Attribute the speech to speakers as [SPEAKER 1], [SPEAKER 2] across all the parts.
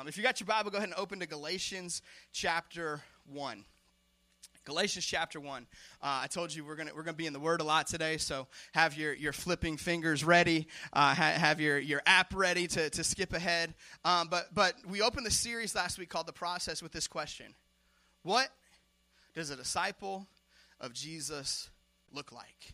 [SPEAKER 1] Um, if you got your Bible, go ahead and open to Galatians chapter 1. Galatians chapter 1. Uh, I told you we're going we're gonna be in the Word a lot today, so have your, your flipping fingers ready, uh, ha- have your, your app ready to, to skip ahead. Um, but, but we opened the series last week called The Process with this question What does a disciple of Jesus look like?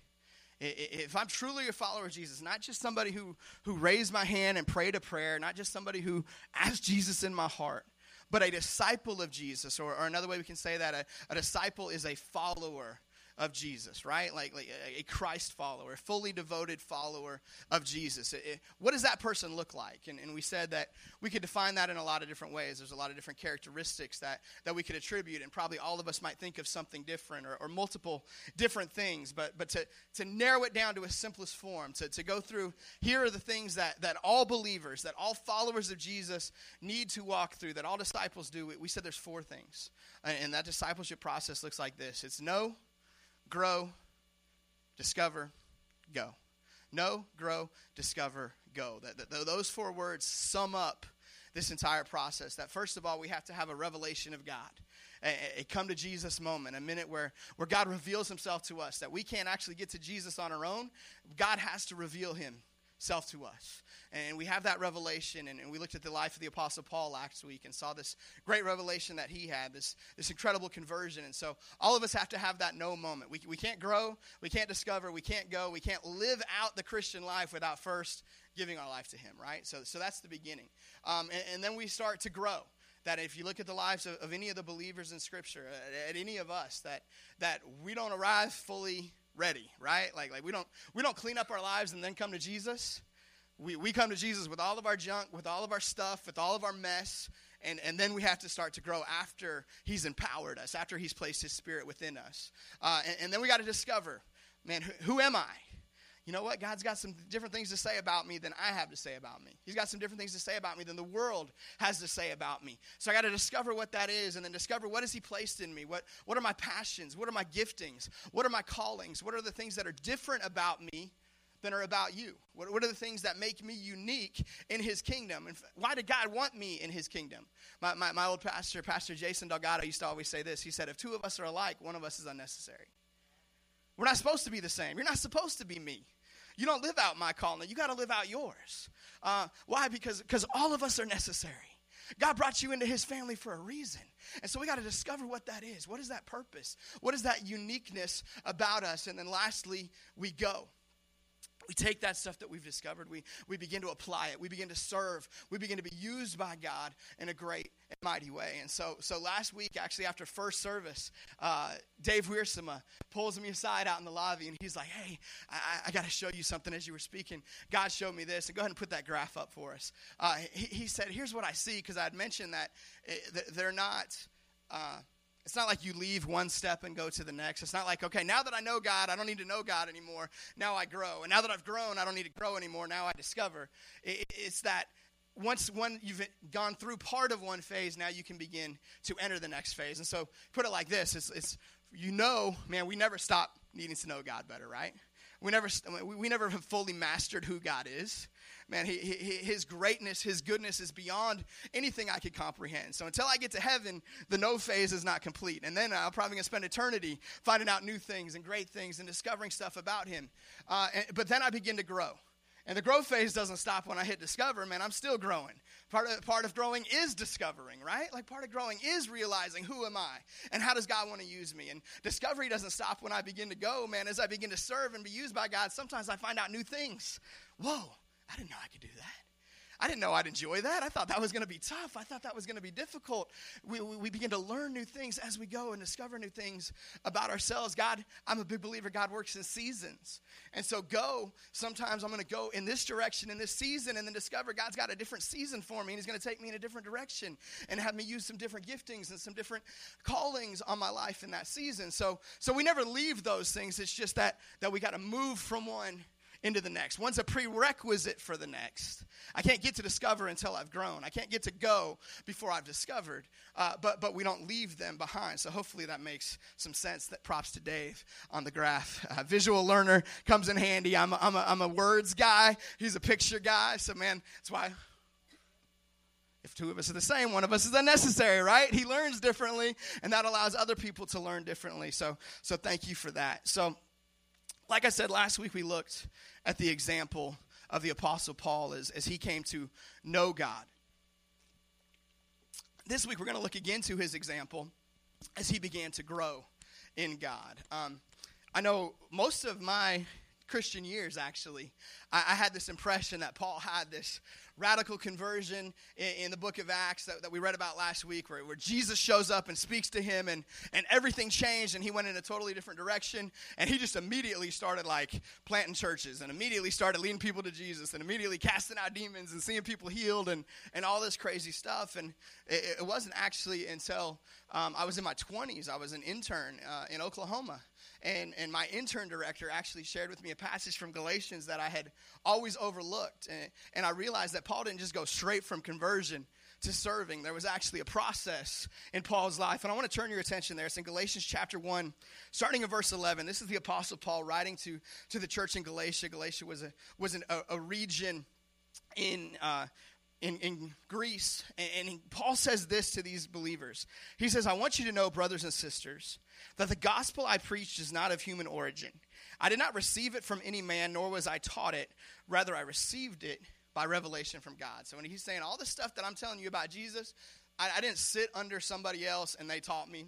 [SPEAKER 1] If I'm truly a follower of Jesus, not just somebody who, who raised my hand and prayed a prayer, not just somebody who asked Jesus in my heart, but a disciple of Jesus, or, or another way we can say that, a, a disciple is a follower of Jesus, right? Like, like a Christ follower, a fully devoted follower of Jesus. It, it, what does that person look like? And, and we said that we could define that in a lot of different ways. There's a lot of different characteristics that, that we could attribute, and probably all of us might think of something different or, or multiple different things. But, but to, to narrow it down to a simplest form, to, to go through here are the things that, that all believers, that all followers of Jesus need to walk through, that all disciples do. We, we said there's four things. And that discipleship process looks like this it's know, grow, discover, go. Know, grow, discover, go. That, that, those four words sum up this entire process. That first of all, we have to have a revelation of God. A, a, come to Jesus moment, a minute where, where God reveals himself to us, that we can't actually get to Jesus on our own. God has to reveal himself to us. And we have that revelation, and, and, we looked at the life of the Apostle Paul last week and saw this great revelation that he had, this, this incredible conversion. And so all of us have to have that no moment. We, we can't grow, we can't discover, we can't go, we can't live out the Christian life without first giving our life to him, right? So, so that's the beginning. Um, and, and, then we start to grow. That if you look at the lives of, of any of the believers in Scripture, at, at any of us, that, that we don't arrive fully ready, right? Like, like we don't we don't clean up our lives and then come to Jesus. We, we come to Jesus with all of our junk, with all of our stuff, with all of our mess, and, and then we have to start to grow after He's empowered us, after He's placed His Spirit within us. Uh, and, and, then we got to discover, man, who, who am I? You know what? God's got some different things to say about me than I have to say about me. He's got some different things to say about me than the world has to say about me. So I got to discover what that is and then discover what has He placed in me? What, what are my passions? What are my giftings? What are my callings? What are the things that are different about me than are about you? What, what are the things that make me unique in his kingdom? And why did God want me in his kingdom? My, my, my old pastor, Pastor Jason Delgado, used to always say this. He said, If two of us are alike, one of us is unnecessary. We're not supposed to be the same. You're not supposed to be me. You don't live out my calling, you got to live out yours. Uh, why? Because because all of us are necessary. God brought you into his family for a reason. And so we got to discover what that is. What is that purpose? What is that uniqueness about us? And then lastly, we go we take that stuff that we've discovered, we, we begin to apply it, we begin to serve, we begin to be used by God in a great and mighty way. And so, so last week, actually, after first service, uh, Dave Wiersema pulls me aside out in the lobby and he's like, Hey, I, I got to show you something as you were speaking. God showed me this. And go ahead and put that graph up for us. Uh, he, he, said, Here's what I see, because I had mentioned that it, they're not. Uh, it's not like you leave one step and go to the next. It's not like, okay, now that I know God, I don't need to know God anymore. Now I grow. And now that I've grown, I don't need to grow anymore. Now I discover. It's that once one you've gone through part of one phase, now you can begin to enter the next phase. And so put it like this: it's, it's you know, man, we never stop needing to know God better, right? We never we never have fully mastered who God is man, he, he, his greatness, his goodness is beyond anything I could comprehend. So until I get to heaven, the no phase is not complete. And then I'm probably going to spend eternity finding out new things and great things and discovering stuff about him. Uh, and, but then I begin to grow. And the growth phase doesn't stop when I hit discover, man. I'm still growing. Part of, part of growing is discovering, right? Like part of growing is realizing who am I and how does God want to use me. And discovery doesn't stop when I begin to go, man. As I begin to serve and be used by God, sometimes I find out new things. Whoa, I didn't know I could do that. I didn't know I'd enjoy that. I thought that was going to be tough. I thought that was going to be difficult. We, we, we, begin to learn new things as we go and discover new things about ourselves. God, I'm a big believer God works in seasons. And so, go, sometimes I'm going to go in this direction in this season and then discover God's got a different season for me and He's going to take me in a different direction and have me use some different giftings and some different callings on my life in that season. So, so we never leave those things. It's just that, that we got to move from one into the next. One's a prerequisite for the next. I can't get to discover until I've grown. I can't get to go before I've discovered. Uh, but but we don't leave them behind. So hopefully that makes some sense. That props to Dave on the graph. Uh, visual learner comes in handy. I'm a, I'm a, I'm a words guy. He's a picture guy. So man, that's why if two of us are the same, one of us is unnecessary, right? He learns differently, and that allows other people to learn differently. So, so thank you for that. So, like I said last week, we looked at the example of the Apostle Paul as, as he came to know God. This week, we're going to look again to his example as he began to grow in God. Um, I know most of my Christian years, actually, I, I, had this impression that Paul had this radical conversion in, in the book of Acts that, that, we read about last week, where, where Jesus shows up and speaks to him, and, and everything changed, and he went in a totally different direction. And he just immediately started like planting churches, and immediately started leading people to Jesus, and immediately casting out demons and seeing people healed, and, and all this crazy stuff. And it, it wasn't actually until um, I was in my 20s, I was an intern uh, in Oklahoma and, and my intern director actually shared with me a passage from Galatians that I had always overlooked. And, and I realized that Paul didn't just go straight from conversion to serving. There was actually a process in Paul's life. And I want to turn your attention there. It's in Galatians chapter 1, starting in verse 11. This is the Apostle Paul writing to, to the church in Galatia. Galatia was a, was an, a, a region in. Uh, in, in Greece, and, and Paul says this to these believers. He says, I want you to know, brothers and sisters, that the gospel I preached is not of human origin. I did not receive it from any man, nor was I taught it. Rather, I received it by revelation from God. So when he's saying all the stuff that I'm telling you about Jesus, I, I didn't sit under somebody else and they taught me.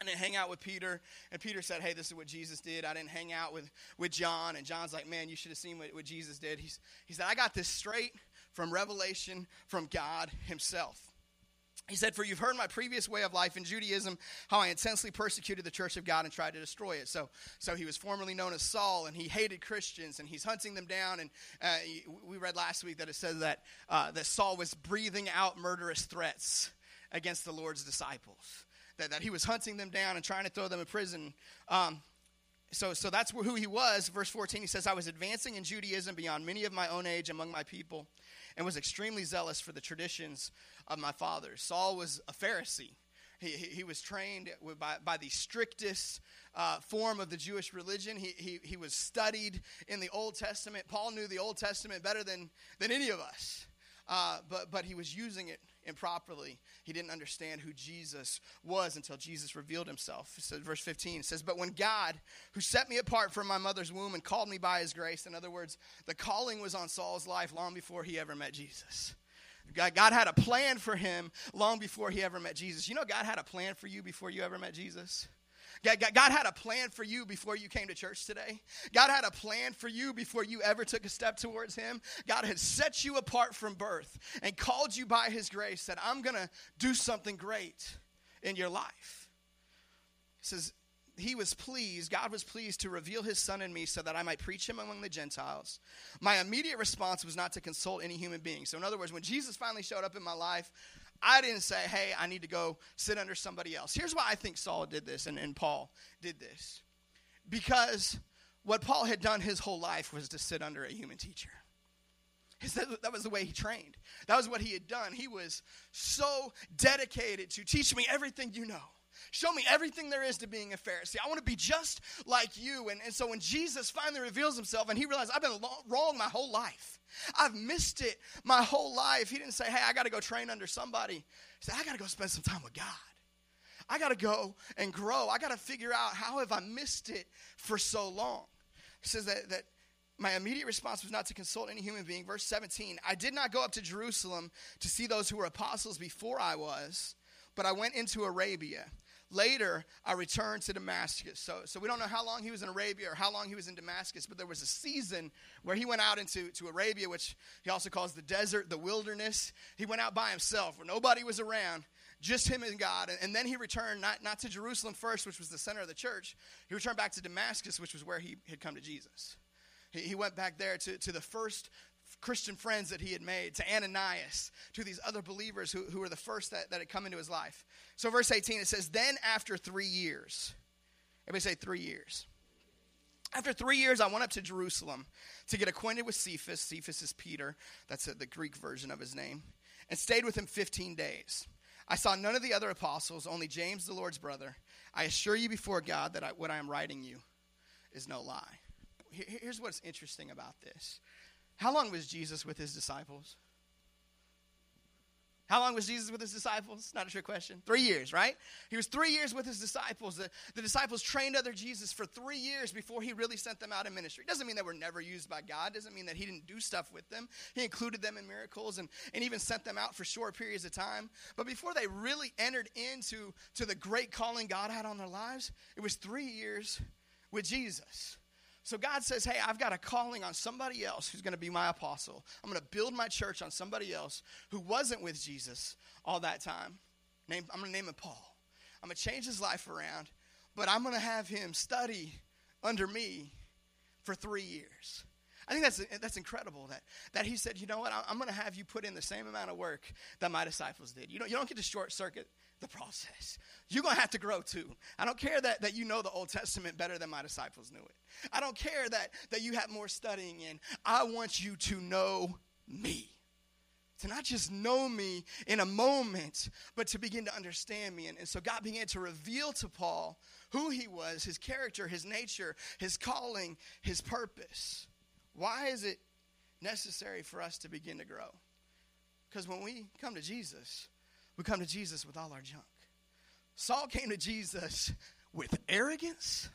[SPEAKER 1] I didn't hang out with Peter, and Peter said, Hey, this is what Jesus did. I didn't hang out with, with John, and John's like, Man, you should have seen what, what Jesus did. He's, he said, I got this straight from revelation from God Himself. He said, For you've heard my previous way of life in Judaism, how I intensely persecuted the church of God and tried to destroy it. So, so he was formerly known as Saul, and he hated Christians, and he's hunting them down. And uh, we read last week that it says that, uh, that Saul was breathing out murderous threats against the Lord's disciples, that, that he was hunting them down and trying to throw them in prison. Um, so, so that's who he was. Verse 14, he says, I was advancing in Judaism beyond many of my own age among my people and was extremely zealous for the traditions of my fathers. Saul was a Pharisee. He, he, he was trained by, by the strictest uh, form of the Jewish religion. He, he, he was studied in the Old Testament. Paul knew the Old Testament better than, than any of us, uh, but, but he was using it improperly. He didn't understand who Jesus was until Jesus revealed himself. So verse 15 says, But when God, who set me apart from my mother's womb and called me by his grace, in other words, the calling was on Saul's life long before he ever met Jesus. God, God had a plan for him long before he ever met Jesus. You know, God had a plan for you before you ever met Jesus? God, had a plan for you before you came to church today. God had a plan for you before you ever took a step towards Him. God had set you apart from birth and called you by His grace, said, I'm going to do something great in your life. He says, he was pleased, God was pleased to reveal his son in me so that I might preach him among the Gentiles. My immediate response was not to consult any human being. So, in other words, when Jesus finally showed up in my life, I didn't say, hey, I need to go sit under somebody else. Here's why I think Saul did this and, and Paul did this. Because what Paul had done his whole life was to sit under a human teacher. That was the way he trained. That was what he had done. He was so dedicated to teach me everything you know. Show me everything there is to being a Pharisee. I want to be just like you. And, and so when Jesus finally reveals himself and he realized I've been wrong my whole life, I've missed it my whole life. He didn't say, hey, I got to go train under somebody. He said, I got to go spend some time with God. I got to go and grow. I got to figure out how have I missed it for so long. He says that, that my immediate response was not to consult any human being. Verse 17, I did not go up to Jerusalem to see those who were apostles before I was, but I went into Arabia Later, I returned to Damascus. So, so we don't know how long he was in Arabia or how long he was in Damascus, but there was a season where he went out into to Arabia, which he also calls the desert, the wilderness. He went out by himself where nobody was around, just him and God. And, and then he returned not, not to Jerusalem first, which was the center of the church. He returned back to Damascus, which was where he had come to Jesus. He, he went back there to, to the first Christian friends that he had made, to Ananias, to these other believers who, who were the first that, that had come into his life. So, verse 18, it says, Then after three years, everybody say three years. After three years, I went up to Jerusalem to get acquainted with Cephas. Cephas is Peter, that's the Greek version of his name, and stayed with him 15 days. I saw none of the other apostles, only James, the Lord's brother. I assure you before God that I, what I am writing you is no lie. Here's what's interesting about this how long was Jesus with his disciples? How long was Jesus with his disciples? Not a trick question. Three years, right? He was three years with his disciples. The, the disciples trained other Jesus for three years before he really sent them out in ministry. Doesn't mean they were never used by God. Doesn't mean that he didn't do stuff with them. He included them in miracles and, and even sent them out for short periods of time. But before they really entered into to the great calling God had on their lives, it was three years with Jesus. So God says, Hey, I've got a calling on somebody else who's going to be my apostle. I'm going to build my church on somebody else who wasn't with Jesus all that time. Name, I'm going to name him Paul. I'm going to change his life around, but I'm going to have him study under me for three years. I think that's, that's incredible that, that he said, you know what, I'm going to have you put in the same amount of work that my disciples did. You don't, you don't get to short circuit the process. You're going to have to grow too. I don't care that, that you know the Old Testament better than my disciples knew it. I don't care that, that you have more studying in. I want you to know me. To not just know me in a moment, but to begin to understand me. And, and so God began to reveal to Paul who he was, his character, his nature, his calling, his purpose. Why is it necessary for us to begin to grow? Because when we come to Jesus, we come to Jesus with all our junk. Saul came to Jesus with arrogance,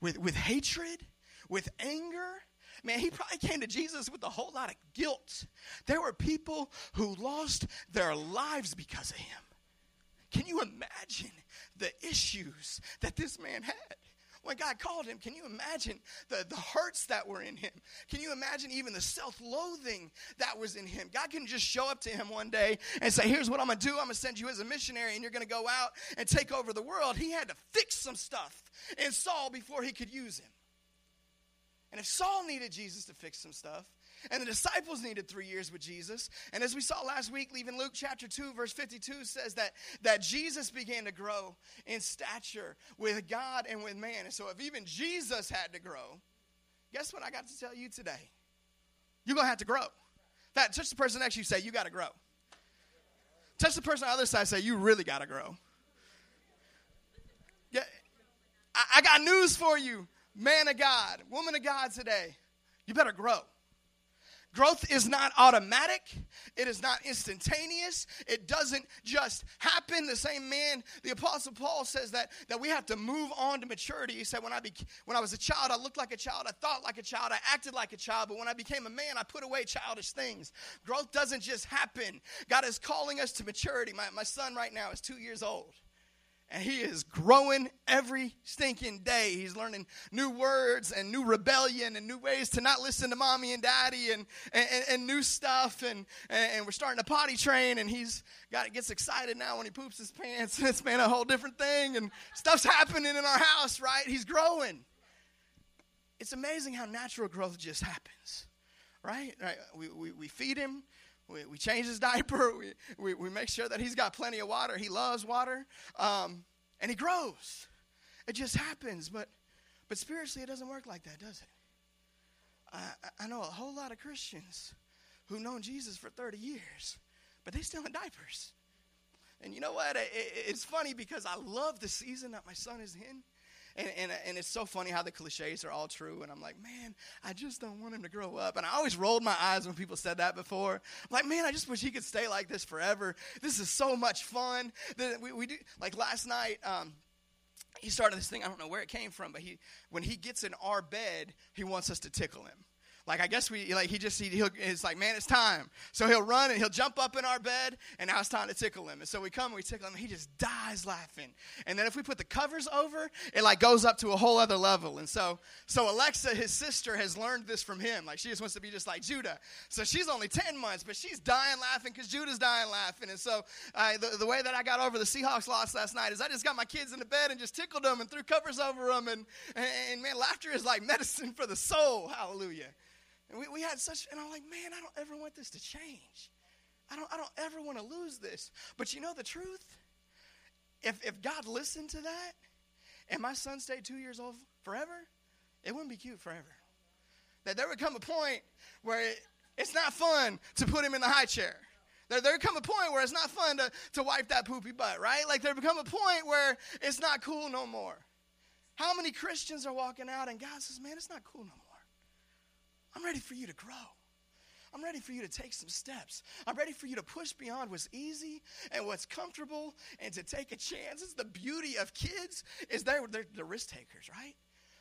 [SPEAKER 1] with, with hatred, with anger. Man, he probably came to Jesus with a whole lot of guilt. There were people who lost their lives because of him. Can you imagine the issues that this man had? When God called him, can you imagine the, the hurts that were in him? Can you imagine even the self loathing that was in him? God couldn't just show up to him one day and say, Here's what I'm going to do. I'm going to send you as a missionary and you're going to go out and take over the world. He had to fix some stuff in Saul before he could use him. And if Saul needed Jesus to fix some stuff, and the disciples needed three years with Jesus. And as we saw last week, even Luke chapter 2, verse 52 says that, that Jesus began to grow in stature with God and with man. And so if even Jesus had to grow, guess what I got to tell you today? You're going to have to grow. That touch the person next to you say, you got to grow. Touch the person on the other side say, you really got to grow. Yeah, I, I got news for you, man of God, woman of God today. You better grow. Growth is not automatic. It is not instantaneous. It doesn't just happen. The same man, the Apostle Paul says that, that we have to move on to maturity. He said, when I, be, when I was a child, I looked like a child, I thought like a child, I acted like a child, but when I became a man, I put away childish things. Growth doesn't just happen. God is calling us to maturity. My, my son right now is two years old. And he is growing every stinking day. He's learning new words and new rebellion and new ways to not listen to mommy and daddy and, and, and new stuff. And, and we're starting a potty train, and he's got gets excited now when he poops his pants. It's been a whole different thing, and stuff's happening in our house, right? He's growing. It's amazing how natural growth just happens, right? right? We, we, we feed him, we, we change his diaper. We, we, we, make sure that he's got plenty of water. He loves water. Um, and he grows. It just happens. But, but spiritually, it doesn't work like that, does it? I, I know a whole lot of Christians who've known Jesus for 30 years, but they still in diapers. And you know what? It, it, it's funny because I love the season that my son is in. And, and, and it's so funny how the cliches are all true. And I'm like, man, I just don't want him to grow up. And I always rolled my eyes when people said that before. I'm like, man, I just wish he could stay like this forever. This is so much fun. We, we do, like last night, um, he started this thing. I don't know where it came from, but he, when he gets in our bed, he wants us to tickle him. Like I guess we like he just he, he'll it's like man it's time. So he'll run and he'll jump up in our bed and now it's time to tickle him. And so we come and we tickle him. And he just dies laughing. And then if we put the covers over, it like goes up to a whole other level. And so so Alexa, his sister, has learned this from him. Like she just wants to be just like Judah. So she's only ten months, but she's dying laughing because Judah's dying laughing. And so uh, the, the way that I got over the Seahawks loss last night is I just got my kids in the bed and just tickled them and threw covers over them. And and, and man, laughter is like medicine for the soul. Hallelujah. And we, we had such, and I'm like, man, I don't ever want this to change. I don't, I don't ever want to lose this. But you know the truth? If, if God listened to that and my son stayed two years old forever, it wouldn't be cute forever. That there would come a point where it, it's not fun to put him in the high chair. There, there come a point where it's not fun to, to wipe that poopy butt, right? Like there would come a point where it's not cool no more. How many Christians are walking out and God says, man, it's not cool no more. I'm ready for you to grow. I'm ready for you to take some steps. I'm ready for you to push beyond what's easy and what's comfortable and to take a chance. It's the beauty of kids is they're, they're, they're risk takers, right?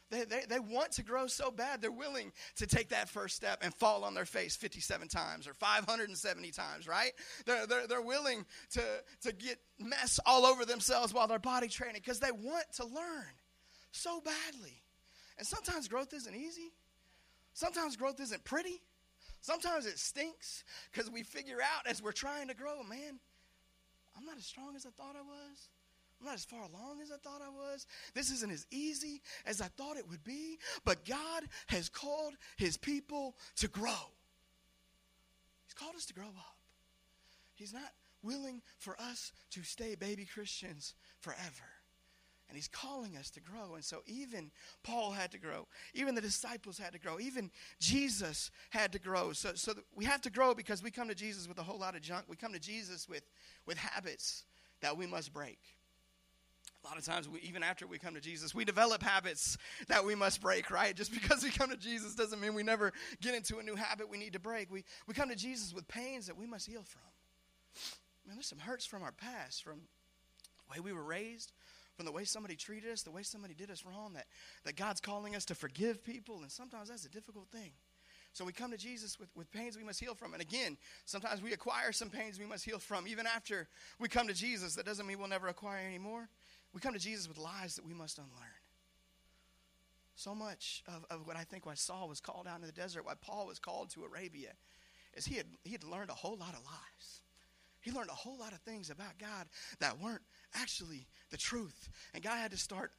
[SPEAKER 1] They, they, they want to grow so bad, they're willing to take that first step and fall on their face 57 times or 570 times, right? They're, they're, they're willing to, to get mess all over themselves while they're body training because they want to learn so badly. And sometimes growth isn't easy, sometimes growth isn't pretty, sometimes it stinks because we figure out as we're trying to grow, man, I'm not as strong as I thought I was. I'm not as far along as I thought I was. This isn't as easy as I thought it would be. But God has called his people to grow. He's called us to grow up. He's not willing for us to stay baby Christians forever. And he's calling us to grow. And so even Paul had to grow. Even the disciples had to grow. Even Jesus had to grow. So, so we have to grow because we come to Jesus with a whole lot of junk. We come to Jesus with, with habits that we must break. A lot of times, we, even after we come to Jesus, we develop habits that we must break, right? Just because we come to Jesus doesn't mean we never get into a new habit we need to break. We, we come to Jesus with pains that we must heal from. Man, there's some hurts from our past, from the way we were raised, from the way somebody treated us, the way somebody did us wrong, that, that God's calling us to forgive people, and sometimes that's a difficult thing. So we come to Jesus with, with pains we must heal from. And again, sometimes we acquire some pains we must heal from. Even after we come to Jesus, that doesn't mean we'll never acquire any more. We come to Jesus with lies that we must unlearn. So much of, of what I think why Saul was called out in the desert, why Paul was called to Arabia, is he had, he had learned a whole lot of lies. He learned a whole lot of things about God that weren't actually the truth. And God had to start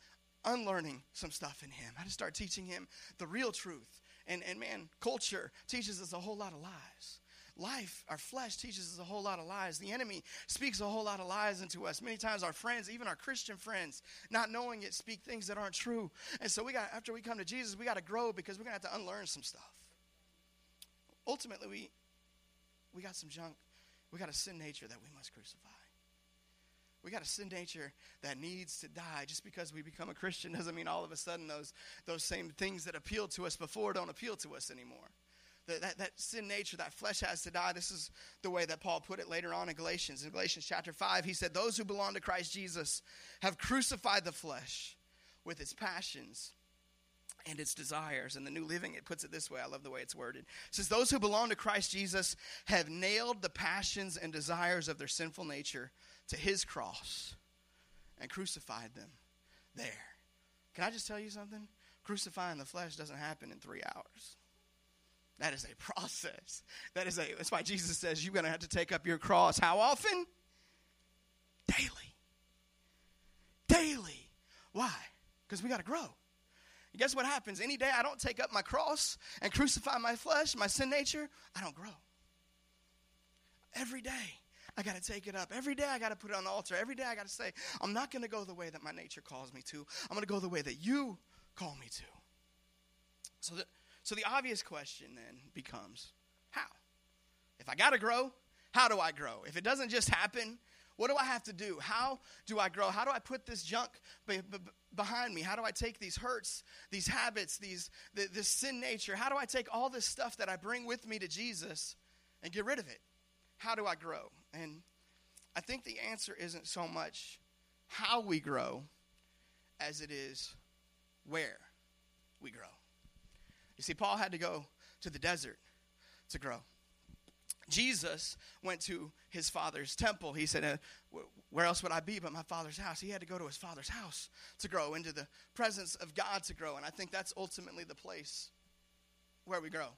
[SPEAKER 1] unlearning some stuff in him. I had to start teaching him the real truth. And, and man, culture teaches us a whole lot of lies life, our flesh teaches us a whole lot of lies. The enemy speaks a whole lot of lies into us. Many times our friends, even our Christian friends, not knowing it, speak things that aren't true. And so we got after we come to Jesus, we got to grow because we're gonna have to unlearn some stuff. Ultimately, we we got some junk. We got a sin nature that we must crucify. We got a sin nature that needs to die. Just because we become a Christian doesn't mean all of a sudden those, those same things that appealed to us before don't appeal to us anymore that, that, that sin nature, that flesh has to die. This is the way that Paul put it later on in Galatians. In Galatians chapter 5, he said, Those who belong to Christ Jesus have crucified the flesh with its passions and its desires. And the New Living, it puts it this way. I love the way it's worded. It says, Those who belong to Christ Jesus have nailed the passions and desires of their sinful nature to his cross and crucified them there. Can I just tell you something? Crucifying the flesh doesn't happen in three hours. That is a process. That is a that's why Jesus says you're gonna have to take up your cross. How often? Daily. Daily. Why? Because we gotta grow. Guess what happens? Any day I don't take up my cross and crucify my flesh, my sin nature, I don't grow. Every day. I got to take it up. Every day I got to put it on the altar. Every day I got to say, I'm not going to go the way that my nature calls me to. I'm going to go the way that you call me to. So that so the obvious question then becomes how? If I got to grow, how do I grow? If it doesn't just happen, what do I have to do? How do I grow? How do I put this junk be, be, behind me? How do I take these hurts, these habits, these the, this sin nature? How do I take all this stuff that I bring with me to Jesus and get rid of it? How do I grow? And I think the answer isn't so much how we grow as it is where we grow. You see, Paul had to go to the desert to grow. Jesus went to his father's temple. He said, uh, Where else would I be but my father's house? He had to go to his father's house to grow, into the presence of God to grow. And I think that's ultimately the place where we grow,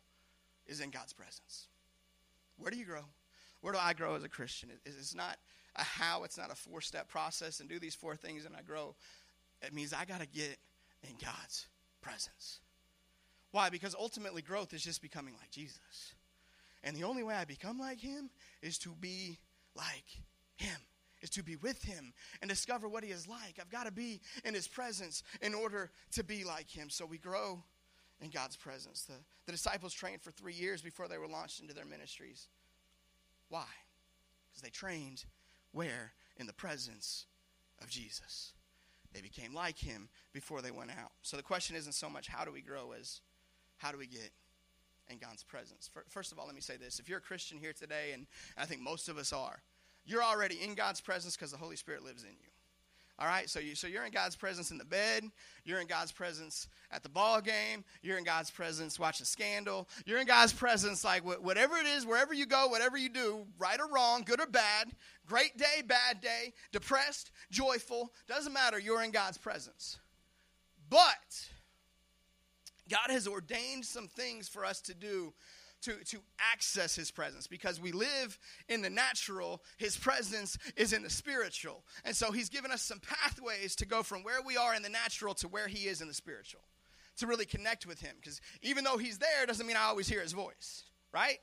[SPEAKER 1] is in God's presence. Where do you grow? Where do I grow as a Christian? It's not a how, it's not a four step process and do these four things and I grow. It means I got to get in God's presence. Why? Because ultimately, growth is just becoming like Jesus. And the only way I become like him is to be like him, is to be with him and discover what he is like. I've got to be in his presence in order to be like him. So we grow in God's presence. The, the disciples trained for three years before they were launched into their ministries. Why? Because they trained where? In the presence of Jesus. They became like him before they went out. So the question isn't so much how do we grow as how do we get in God's presence. First of all, let me say this. If you're a Christian here today, and I think most of us are, you're already in God's presence because the Holy Spirit lives in you. All right, so you so you're in God's presence in the bed, you're in God's presence at the ball game, you're in God's presence watching Scandal, you're in God's presence like whatever it is, wherever you go, whatever you do, right or wrong, good or bad, great day, bad day, depressed, joyful, doesn't matter, you're in God's presence. But God has ordained some things for us to do to, to access his presence. Because we live in the natural his presence is in the spiritual. And so he's given us some pathways to go from where we are in the natural to where he is in the spiritual to really connect with him. Because even though he's there doesn't mean i always hear his voice right?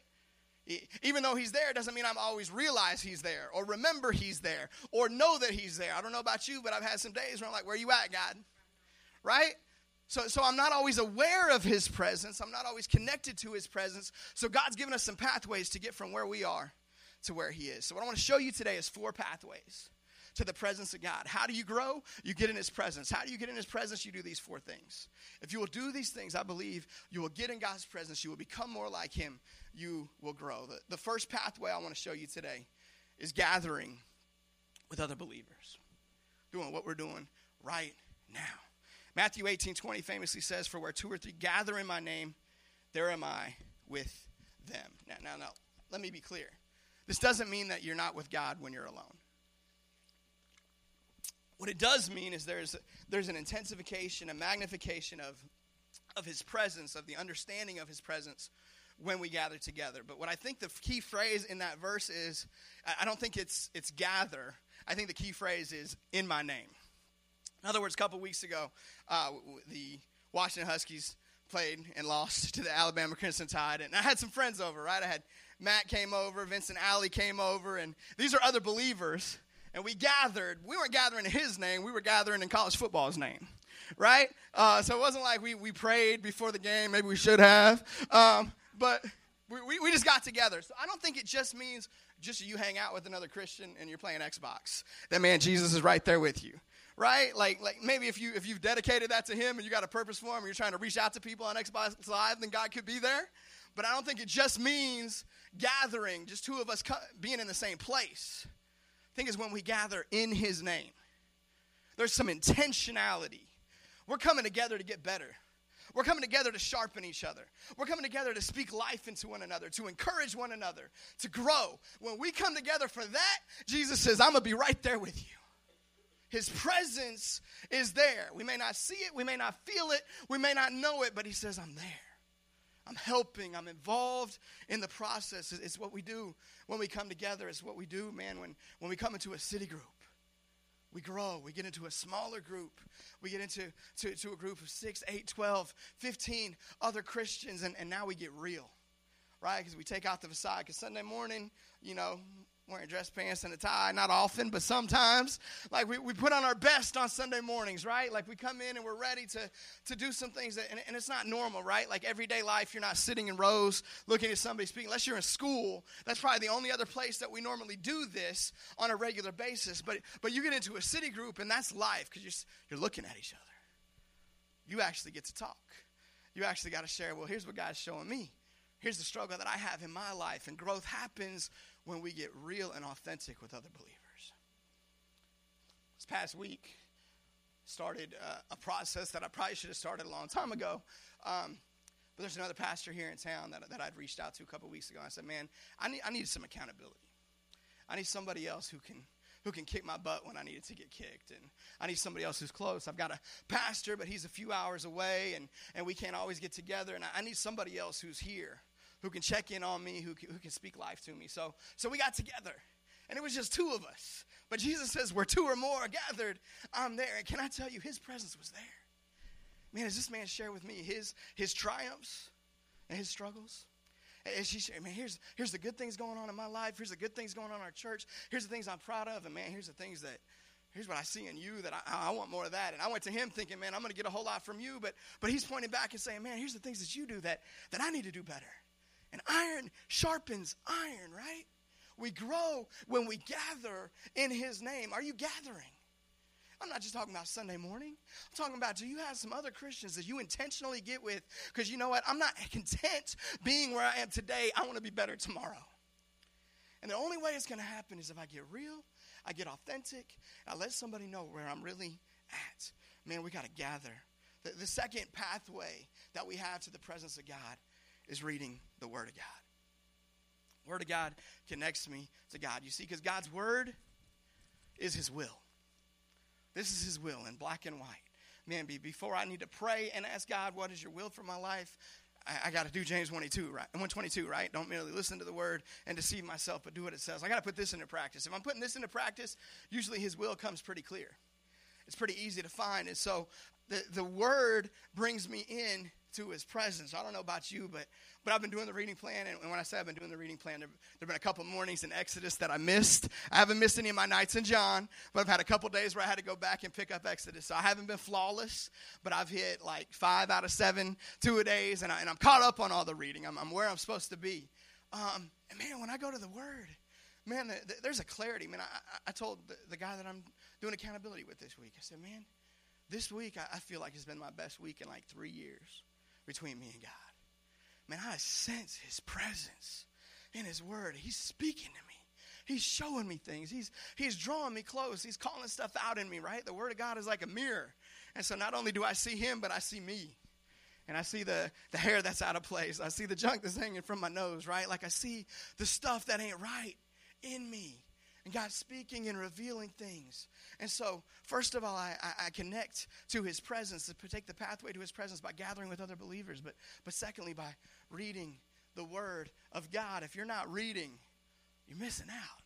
[SPEAKER 1] Even though he's there doesn't mean i'm always realize he's there or remember he's there or know that he's there. I don't know about you but i've had some days where i'm like where you at god? Right so, so I'm not always aware of his presence. I'm not always connected to his presence. So God's given us some pathways to get from where we are to where he is. So what I want to show you today is four pathways to the presence of God. How do you grow? You get in his presence. How do you get in his presence? You do these four things. If you will do these things, I believe you will get in God's presence. You will become more like him. You will grow. The, the first pathway I want to show you today is gathering with other believers. Doing what we're doing right now. Matthew 18 20 famously says, For where two or three gather in my name, there am I with them. Now, now, now, let me be clear. This doesn't mean that you're not with God when you're alone. What it does mean is there's, there's an intensification, a magnification of, of his presence, of the understanding of his presence when we gather together. But what I think the key phrase in that verse is I don't think it's, it's gather. I think the key phrase is in my name. In other words, a couple weeks ago, uh, the Washington Huskies played and lost to the Alabama Crimson Tide, and I had some friends over. Right, I had Matt came over, Vincent Alley came over, and these are other believers. And we gathered. We weren't gathering in his name. We were gathering in college football's name, right? Uh, so it wasn't like we, we prayed before the game. Maybe we should have, um, but we, we, we just got together. So I don't think it just means just you hang out with another Christian and you're playing Xbox. That man Jesus is right there with you right? Like, like maybe if you if you've dedicated that to Him and you got a purpose for Him, and you're trying to reach out to people on Xbox Live, then God could be there. But I don't think it just means gathering, just two of us being in the same place. I think is when we gather in His name. There's some intentionality. We're coming together to get better. We're coming together to sharpen each other. We're coming together to speak life into one another, to encourage one another, to grow. When we come together for that, Jesus says, I'm going to be right there with you. His presence is there. We may not see it, we may not feel it, we may not know it, but He says, I'm there. I'm helping, I'm involved in the process. It's what we do when we come together. It's what we do, man, when, when we come into a city group. We grow. We get into a smaller group. We get into to, to a group of 6, 8, 12, 15 other Christians, and, and now we get real, right? Because we take out the facade. Because Sunday morning, you know, wearing dress pants and a tie, not often, but sometimes. Like we, we put on our best on Sunday mornings, right? Like we come in and we're ready to, to do some things that, and, and it's not normal, right? Like everyday life, you're not sitting in rows looking at somebody speaking, unless you're in school. That's probably the only other place that we normally do this on a regular basis. But, but you get into a city group and that's life because you're, you're looking at each other. You actually get to talk. You actually got to share, well, here's what God's showing me. Here's the struggle that I have in my life. And growth happens when we get real and authentic with other believers. This past week, started uh, a process that I probably should have started a long time ago. Um, but there's another pastor here in town that, that I'd reached out to a couple weeks ago. I said, man, I need, I need some accountability. I need somebody else who can who can kick my butt when I needed to get kicked. And I need somebody else who's close. I've got a pastor, but he's a few hours away, and, and we can't always get together. And I, I need somebody else who's here who can check in on me, who can, who can speak life to me. So, so we got together, and it was just two of us. But Jesus says, where two or more are gathered, I'm there. And can I tell you, his presence was there. Man, as this man shared with me his, his triumphs and his struggles, and she said, man, here's, here's the good things going on in my life. Here's the good things going on in our church. Here's the things I'm proud of. And man, here's the things that, here's what I see in you that I, I want more of that. And I went to him thinking, man, I'm going to get a whole lot from you. But, but he's pointing back and saying, man, here's the things that you do that, that I need to do better. And iron sharpens iron, right? We grow when we gather in his name. Are you gathering? I'm not just talking about Sunday morning. I'm talking about do you have some other Christians that you intentionally get with? Because you know what? I'm not content being where I am today. I want to be better tomorrow. And the only way it's going to happen is if I get real, I get authentic, I let somebody know where I'm really at. Man, we got to gather. The, the second pathway that we have to the presence of God is reading the Word of God. Word of God connects me to God. You see, because God's Word is His will. This is His will in black and white. Man, before I need to pray and ask God, what is your will for my life? I, I got to do James 22, right? 122, right? Don't merely listen to the word and deceive myself, but do what it says. I got to put this into practice. If I'm putting this into practice, usually His will comes pretty clear. It's pretty easy to find. And so the, the word brings me in to his presence. I don't know about you, but but I've been doing the reading plan, and when I say I've been doing the reading plan, there have been a couple mornings in Exodus that I missed. I haven't missed any of my nights in John, but I've had a couple days where I had to go back and pick up Exodus. So I haven't been flawless, but I've hit like five out of seven two a days, and, I, I'm caught up on all the reading. I'm, I'm where I'm supposed to be. Um, and man, when I go to the Word, man, the, the, there's a clarity. Man, I, I told the, the guy that I'm doing accountability with this week, I said, man, this week I, I feel like it's been my best week in like three years between me and God. Man, I sense his presence in his word. He's speaking to me. He's showing me things. He's he's drawing me close. He's calling stuff out in me, right? The word of God is like a mirror. And so not only do I see him, but I see me. And I see the, the hair that's out of place. I see the junk that's hanging from my nose, right? Like I see the stuff that ain't right in me and God's speaking and revealing things. And so, first of all, I, I, connect to His presence, to take the pathway to His presence by gathering with other believers, but, but secondly, by reading the Word of God. If you're not reading, you're missing out.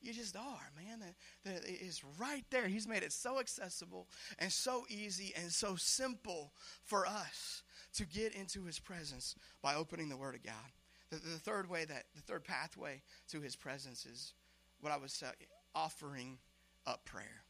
[SPEAKER 1] You just are, man. The, the, it's right there. He's made it so accessible and so easy and so simple for us to get into His presence by opening the Word of God. The, the third way that, the third pathway to His presence is what I was uh, offering up prayer.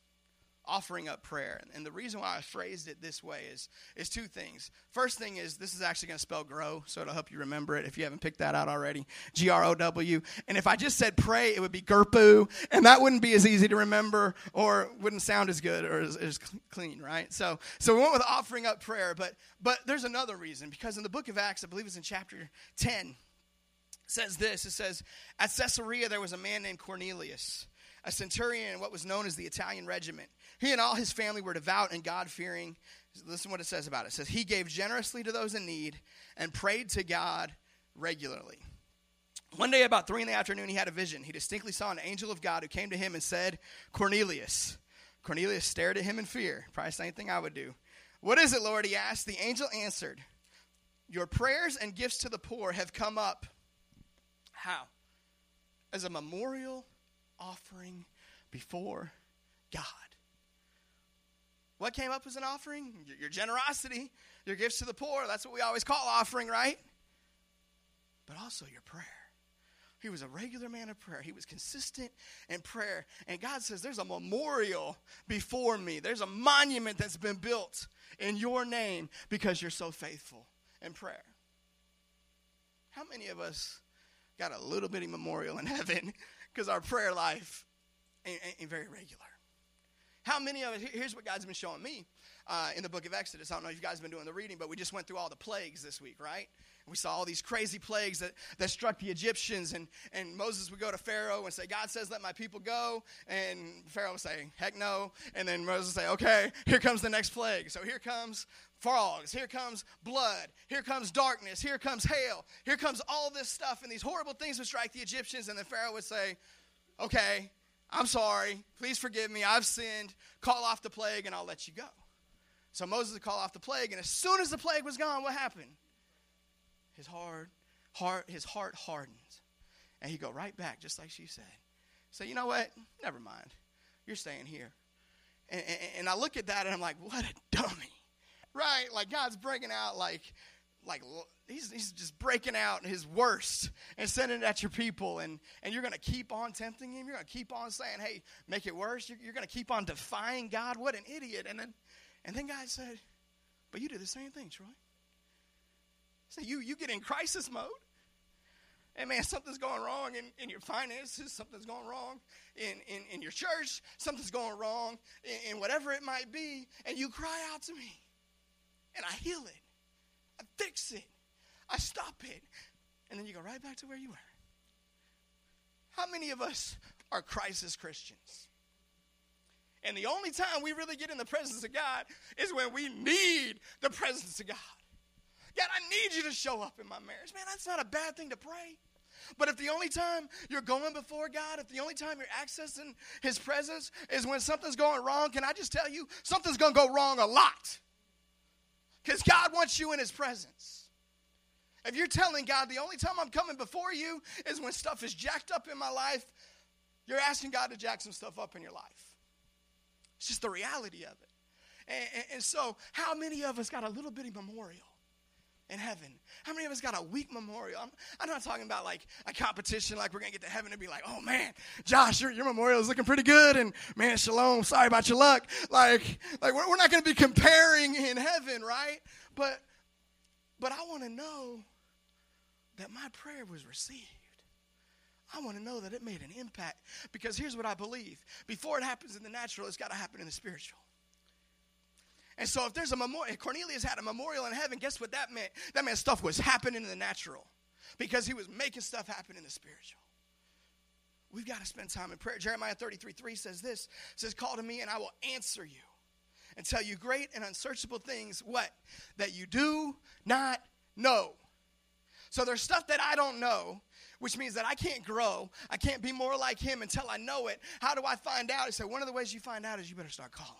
[SPEAKER 1] Offering up prayer. And the reason why I phrased it this way is, is two things. First thing is this is actually going to spell grow, so it'll help you remember it if you haven't picked that out already. G R O W. And if I just said pray, it would be gerpu, and that wouldn't be as easy to remember or wouldn't sound as good or as, as clean, right? So, so we went with offering up prayer, but, but there's another reason because in the book of Acts, I believe it's in chapter 10, says this it says at caesarea there was a man named cornelius a centurion in what was known as the italian regiment. He and all his family were devout and god-fearing. Listen what it says about it. it says he gave generously to those in need and prayed to god regularly. One day about three in the afternoon he had a vision. He distinctly saw an angel of god who came to him and said cornelius. Cornelius stared at him in fear. Probably same thing i would do. What is it lord? he asked. The angel answered your prayers and gifts to the poor have come up how? As a memorial offering before God. What came up as an offering? Your generosity, your gifts to the poor. That's what we always call offering, right? But also your prayer. He was a regular man of prayer. He was consistent in prayer. And God says, There's a memorial before me. There's a monument that's been built in your name because you're so faithful in prayer. How many of us got a little bitty memorial in heaven because our prayer life ain't, ain't, very regular. How many of us, here's what God's been showing me uh, in the book of Exodus. I don't know if you guys have been doing the reading, but we just went through all the plagues this week, right? We saw all these crazy plagues that, that struck the Egyptians, and, and Moses would go to Pharaoh and say, God says, let my people go. And Pharaoh would say, heck no. And then Moses would say, okay, here comes the next plague. So here comes frogs, here comes blood, here comes darkness, here comes hail, here comes all this stuff, and these horrible things would strike the Egyptians, and the Pharaoh would say, Okay, I'm sorry, please forgive me, I've sinned, call off the plague, and I'll let you go. So Moses would call off the plague, and as soon as the plague was gone, what happened? His heart, heart, his heart hardened. And he'd go right back, just like she said. Say, you know what? Never mind. You're staying here. And, and, and I look at that and I'm like, what a dummy right? Like God's breaking out like like he's, he's just breaking out his worst and sending it at your people. And, and you're going to keep on tempting him. You're going to keep on saying hey make it worse. You're, you're going to keep on defying god. What an idiot. And then and then god said but you do the same thing troy. So you you get in crisis mode. And man, something's going wrong in, in your finances, something's going wrong in, in, in your church, something's going wrong in, in whatever it might be, and you cry out to me. And I heal it, I fix it, I stop it, and then you go right back to where you were. How many of us are crisis Christians? And the only time we really get in the presence of God is when we need the presence of God. God, I need you to show up in my marriage. Man, that's not a bad thing to pray. But if the only time you're going before God, if the only time you're accessing His presence is when something's going wrong, can I just tell you, something's going to go wrong a lot. Because God wants you in His presence. If you're telling God, the only time I'm coming before you is when stuff is jacked up in my life, you're asking God to jack some stuff up in your life. It's just the reality of it. And, and, and so, how many of us got a little bitty memorial? In heaven. How many of us got a weak memorial? I'm, I'm, not talking about like a competition, like we're to get to heaven and be like, oh man, Josh, your, your memorial is looking pretty good. And man, shalom, sorry about your luck. Like, like we're, we're not to be comparing in heaven, right? But, but I want to know that my prayer was received. I want to know that it made an impact because here's what I believe before it happens in the natural, it's got to happen in the spiritual. And so, if there's a memorial, Cornelius had a memorial in heaven, guess what that meant? That meant stuff was happening in the natural because he was making stuff happen in the spiritual. We've got to spend time in prayer. Jeremiah 33 3 says this says, Call to me and I will answer you and tell you great and unsearchable things, what? That you do not know. So there's stuff that I don't know, which means that I can't grow. I can't be more like him until I know it. How do I find out? He said, one of the ways you find out is you better start calling.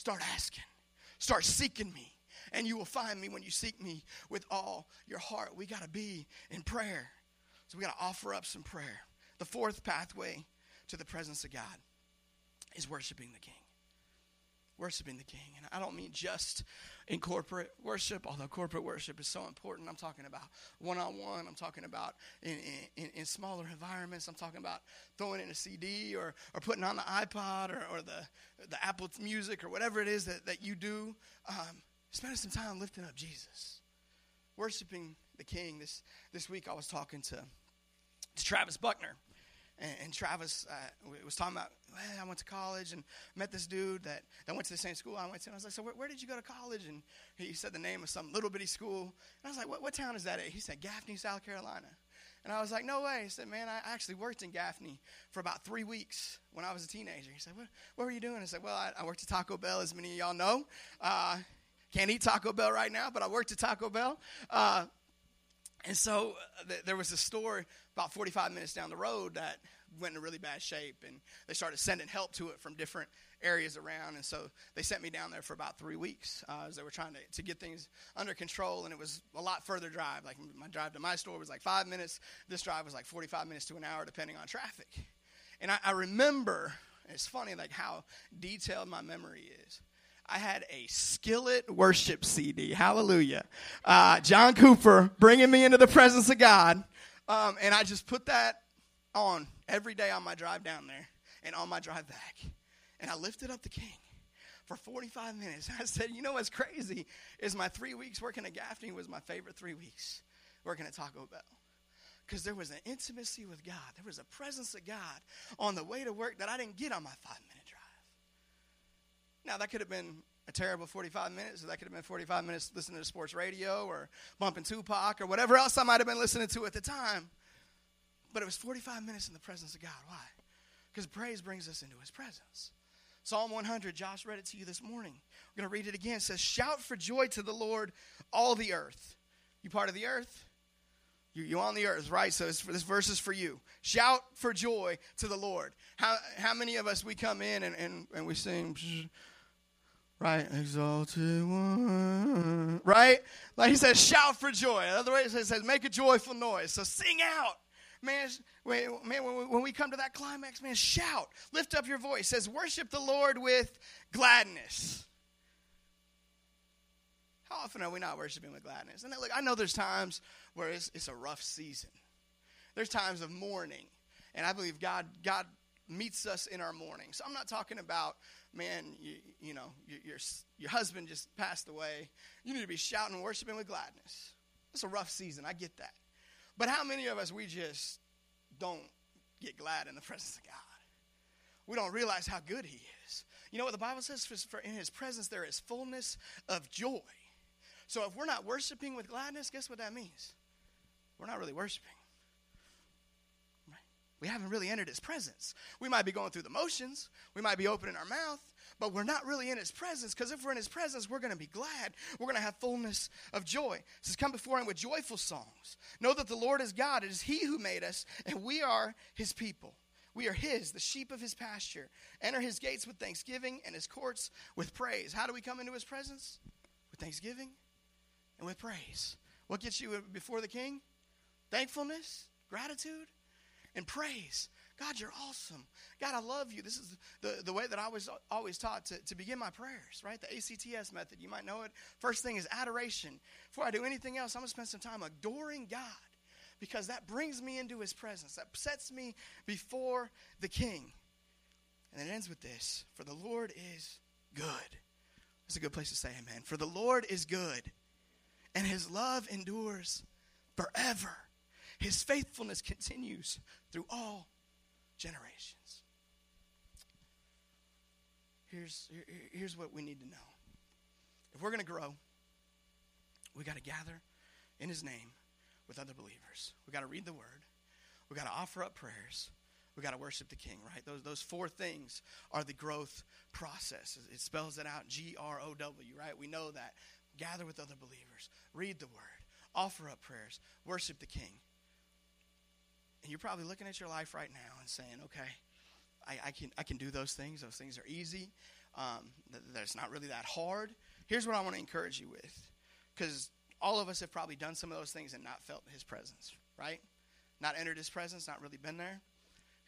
[SPEAKER 1] Start asking. Start seeking me. And you will find me when you seek me with all your heart. We got to be in prayer. So we got to offer up some prayer. The fourth pathway to the presence of God is worshiping the King. Worshiping the King. And I don't mean just in corporate worship, although corporate worship is so important. I'm talking about one on one. I'm talking about in, in, in, smaller environments. I'm talking about throwing in a CD or, or putting on the iPod or, or the, the Apple Music or whatever it is that, that you do. Um, spending some time lifting up Jesus, worshiping the King. This, this week I was talking to, to Travis Buckner. And, Travis uh, was talking about, well, I went to college and met this dude that, that went to the same school I went to. And I was like, so where, where, did you go to college? And he said the name of some little bitty school. And I was like, what, what town is that at? He said, Gaffney, South Carolina. And I was like, no way. He said, man, I actually worked in Gaffney for about three weeks when I was a teenager. He said, what, what were you doing? I said, well, I, I worked at Taco Bell, as many of y'all know. Uh, can't eat Taco Bell right now, but I worked at Taco Bell. Uh, and so uh, th- there was a store about 45 minutes down the road that went in really bad shape, and they started sending help to it from different areas around. And so they sent me down there for about three weeks uh, as they were trying to, to get things under control. And it was a lot further drive. Like my drive to my store was like five minutes. This drive was like 45 minutes to an hour, depending on traffic. And I, I remember, it's funny like how detailed my memory is. I had a skillet worship CD. Hallelujah. Uh, John Cooper bringing me into the presence of God. Um, and I just put that on every day on my drive down there and on my drive back. And I lifted up the king for 45 minutes. I said, you know what's crazy is my three weeks working at Gaffney was my favorite three weeks working at Taco Bell. Because there was an intimacy with God. There was a presence of God on the way to work that I didn't get on my five minute drive. Now, that could have been a terrible 45 minutes, that could have been 45 minutes listening to sports radio or bumping Tupac or whatever else I might have been listening to at the time. But it was 45 minutes in the presence of God. Why? Because praise brings us into his presence. Psalm 100, Josh read it to you this morning. We're going to read it again. It says, Shout for joy to the Lord, all the earth. You part of the earth? You, you on the earth, right? So this verse is for you. Shout for joy to the Lord. How, how many of us we come in and, and, and we sing, right? Exalted one, right? Like he says, shout for joy. Another way it says, make a joyful noise. So sing out man, man when we come to that climax, man, shout, lift up your voice. It says, worship the Lord with gladness. How often are we not worshiping with gladness? And look, I know there's times where it's, it's a rough season. There's times of mourning, and I believe God God meets us in our mourning. So I'm not talking about, man, you, you know, your, your, your husband just passed away. You need to be shouting and worshiping with gladness. It's a rough season. I get that. But how many of us, we just don't get glad in the presence of God? We don't realize how good He is. You know what the Bible says? For in His presence there is fullness of joy. So if we're not worshiping with gladness, guess what that means? We're not really worshiping. We haven't really entered His presence. We might be going through the motions, we might be opening our mouth, but we're not really in his presence because if we're in his presence, we're going to be glad. We're going to have fullness of joy. It says, Come before him with joyful songs. Know that the Lord is God. It is he who made us, and we are his people. We are his, the sheep of his pasture. Enter his gates with thanksgiving and his courts with praise. How do we come into his presence? With thanksgiving and with praise. What gets you before the king? Thankfulness, gratitude, and praise. God, you're awesome. God, I love you. This is the, the way that I was always taught to, to begin my prayers, right? The ACTS method. You might know it. First thing is adoration. Before I do anything else, I'm going to spend some time adoring God because that brings me into his presence. That sets me before the king. And it ends with this For the Lord is good. It's a good place to say amen. For the Lord is good, and his love endures forever. His faithfulness continues through all generations. Here's, here's what we need to know. If we're going to grow, we got to gather in His name with other believers. We got to read the Word. We got to offer up prayers. We got to worship the King, right? Those, those four things are the growth process. It spells it out G R O W, right? We know that. Gather with other believers, read the Word, offer up prayers, worship the King. And you're probably looking at your life right now and saying, okay, I, I can, I can do those things. Those things are easy. Um, that's not really that hard. Here's what I want to encourage you with because all of us have probably done some of those things and not felt his presence, right? Not entered his presence, not really been there.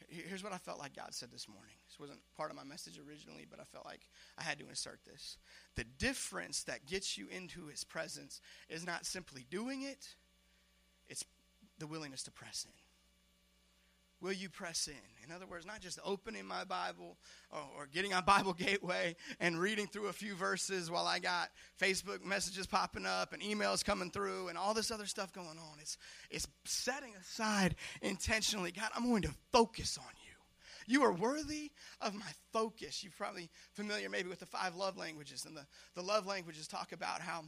[SPEAKER 1] Here's what I felt like God said this morning. This wasn't part of my message originally, but I felt like I had to insert this. The difference that gets you into his presence is not simply doing it, it's the willingness to press in will you press in? In other words, not just opening my Bible or, or, getting on Bible Gateway and reading through a few verses while I got Facebook messages popping up and emails coming through and all this other stuff going on. It's, it's setting aside intentionally, God, I'm going to focus on you. You are worthy of my focus. You're probably familiar maybe with the five love languages, and the, the love languages talk about how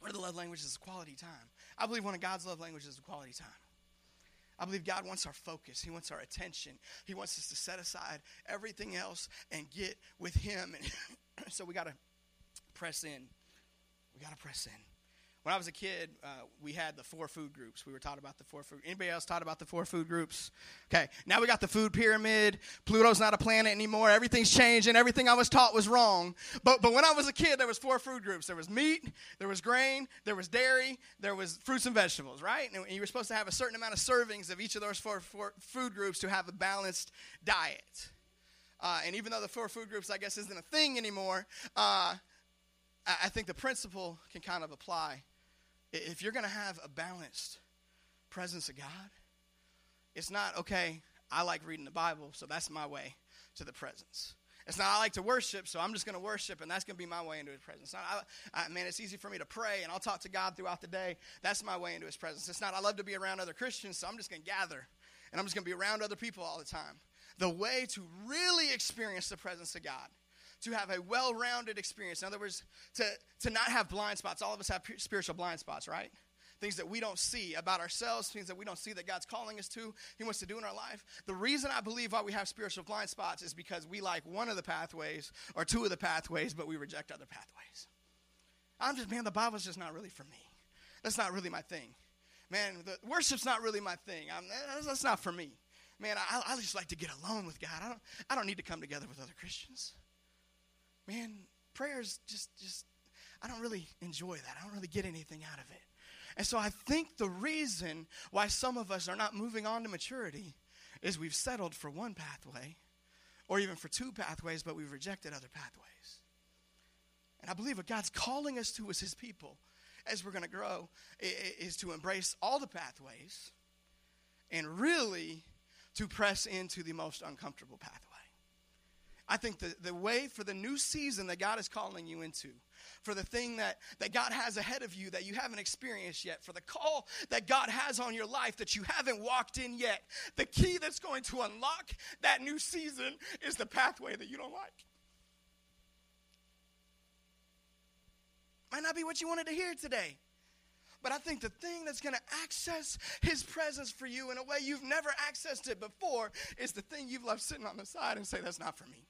[SPEAKER 1] one of the love languages is quality time. I believe one of God's love languages is quality time. I believe God wants our focus. He wants our attention. He wants us to set aside everything else and get with Him. And so we got to press in. We got to press in. When I was a kid, uh, we had the four food groups. We were taught about the four food. Anybody else taught about the four food groups? Okay, now we got the food pyramid. Pluto's not a planet anymore. Everything's changing. Everything I was taught was wrong. But but when I was a kid, there was four food groups. There was meat, there was grain, there was dairy, there was fruits and vegetables. Right, and you were supposed to have a certain amount of servings of each of those four, four food groups to have a balanced diet. Uh, and even though the four food groups, I guess, isn't a thing anymore, uh, I think the principle can kind of apply if you're going to have a balanced presence of God, it's not, okay, I like reading the Bible, so that's my way to the presence. It's not I like to worship, so I'm just going to worship, and that's going to be my way into His presence. Not, I, I, man, it's easy for me to pray, and I'll talk to God throughout the day. That's my way into His presence. It's not I love to be around other Christians, so I'm just going to gather, and I'm just going to be around other people all the time. The way to really experience the presence of God to have a well rounded experience. In other words, to, to not have blind spots. All of us have spiritual blind spots, right? Things that we don't see about ourselves, things that we don't see that God's calling us to, He wants to do in our life. The reason I believe why we have spiritual blind spots is because we like one of the pathways or two of the pathways, but we reject other pathways. I'm just, man, the Bible's just not really for me. That's not really my thing. Man, the worship's not really my thing. I'm, that's not for me. Man, I, I just like to get alone with God. I don't, I don't need to come together with other Christians man, prayers just just I don't really enjoy that. I don't really get anything out of it. And so I think the reason why some of us are not moving on to maturity is we've settled for one pathway or even for two pathways, but we've rejected other pathways. And I believe what God's calling us to as His people as we're going to grow is to embrace all the pathways and really to press into the most uncomfortable pathway. I think the, the way for the new season that God is calling you into, for the thing that, that God has ahead of you that you haven't experienced yet, for the call that God has on your life that you haven't walked in yet. The key that's going to unlock that new season is the pathway that you don't like. Might not be what you wanted to hear today. But I think the thing that's going to access his presence for you in a way you've never accessed it before is the thing you've left sitting on the side and say, that's not for me.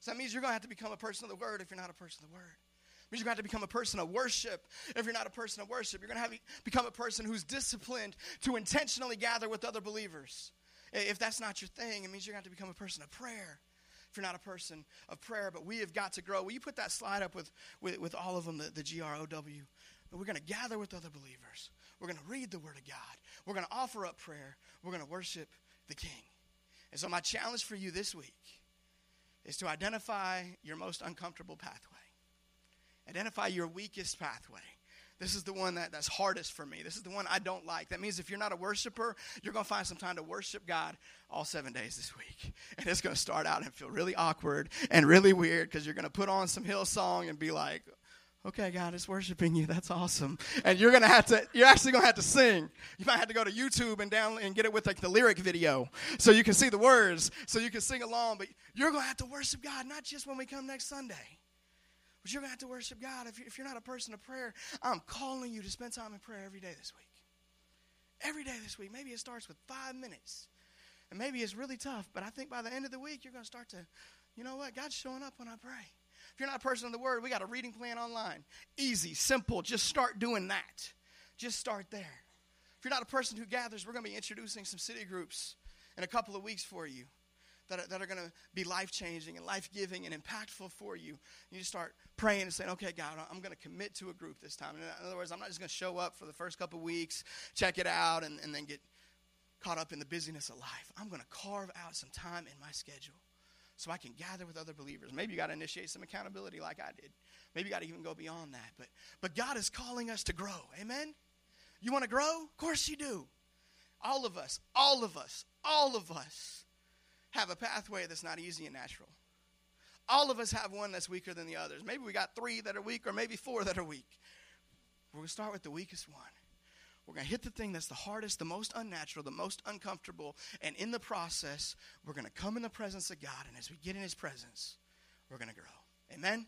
[SPEAKER 1] So that means you're going to have to become a person of the word if you're not a person of the word. Means you're going to have to become a person of worship if you're not a person of worship. You're going to have to become a person who's disciplined to intentionally gather with other believers. If that's not your thing, it means you're going to have to become a person of prayer if you're not a person of prayer. But we have got to grow. Will you put that slide up with, with, with all of them, the, the G R O W? We're going to gather with other believers. We're going to read the Word of God. We're going to offer up prayer. We're going to worship the King. And so, my challenge for you this week is to identify your most uncomfortable pathway, identify your weakest pathway. This is the one that, that's hardest for me. This is the one I don't like. That means if you're not a worshiper, you're going to find some time to worship God all seven days this week. And it's going to start out and feel really awkward and really weird because you're going to put on some Hillsong and be like, okay, God is worshiping you. That's awesome. And you're gonna have to, you're actually gonna have to sing. You might have to go to YouTube and down and get it with like the lyric video so you can see the words, so you can sing along. But you're gonna have to worship God, not just when we come next Sunday. But you're gonna have to worship God. If, you, if you're not a person of prayer, I'm calling you to spend time in prayer every day this week. Every day this week. Maybe it starts with five minutes. And maybe it's really tough, but I think by the end of the week, you're going to start to, you know what? God's showing up when I pray. If you're not a person of the word, we got a reading plan online. Easy, simple. Just start doing that. Just start there. If you're not a person who gathers, we're going to be introducing some city groups in a couple of weeks for you that are, that are going to be life changing and life giving and impactful for you. You start praying and saying, okay, God, I'm going to commit to a group this time. In other words, I'm not just going to show up for the first couple weeks, check it out, and, and then get caught up in the busyness of life. I'm going to carve out some time in my schedule so I can gather with other believers. Maybe you got to initiate some accountability like I did. Maybe you got to even go beyond that. But, but God is calling us to grow. Amen? You want to grow? Of course you do. All of us, all of us, all of us have a pathway that's not easy and natural. All of us have one that's weaker than the others. Maybe we got three that are weak, or maybe four that are weak. We're going to start with the weakest one. We're going to hit the thing that's the hardest, the most unnatural, the most uncomfortable. And in the process, we're going to come in the presence of God. And as we get in His presence, we're going to grow. Amen?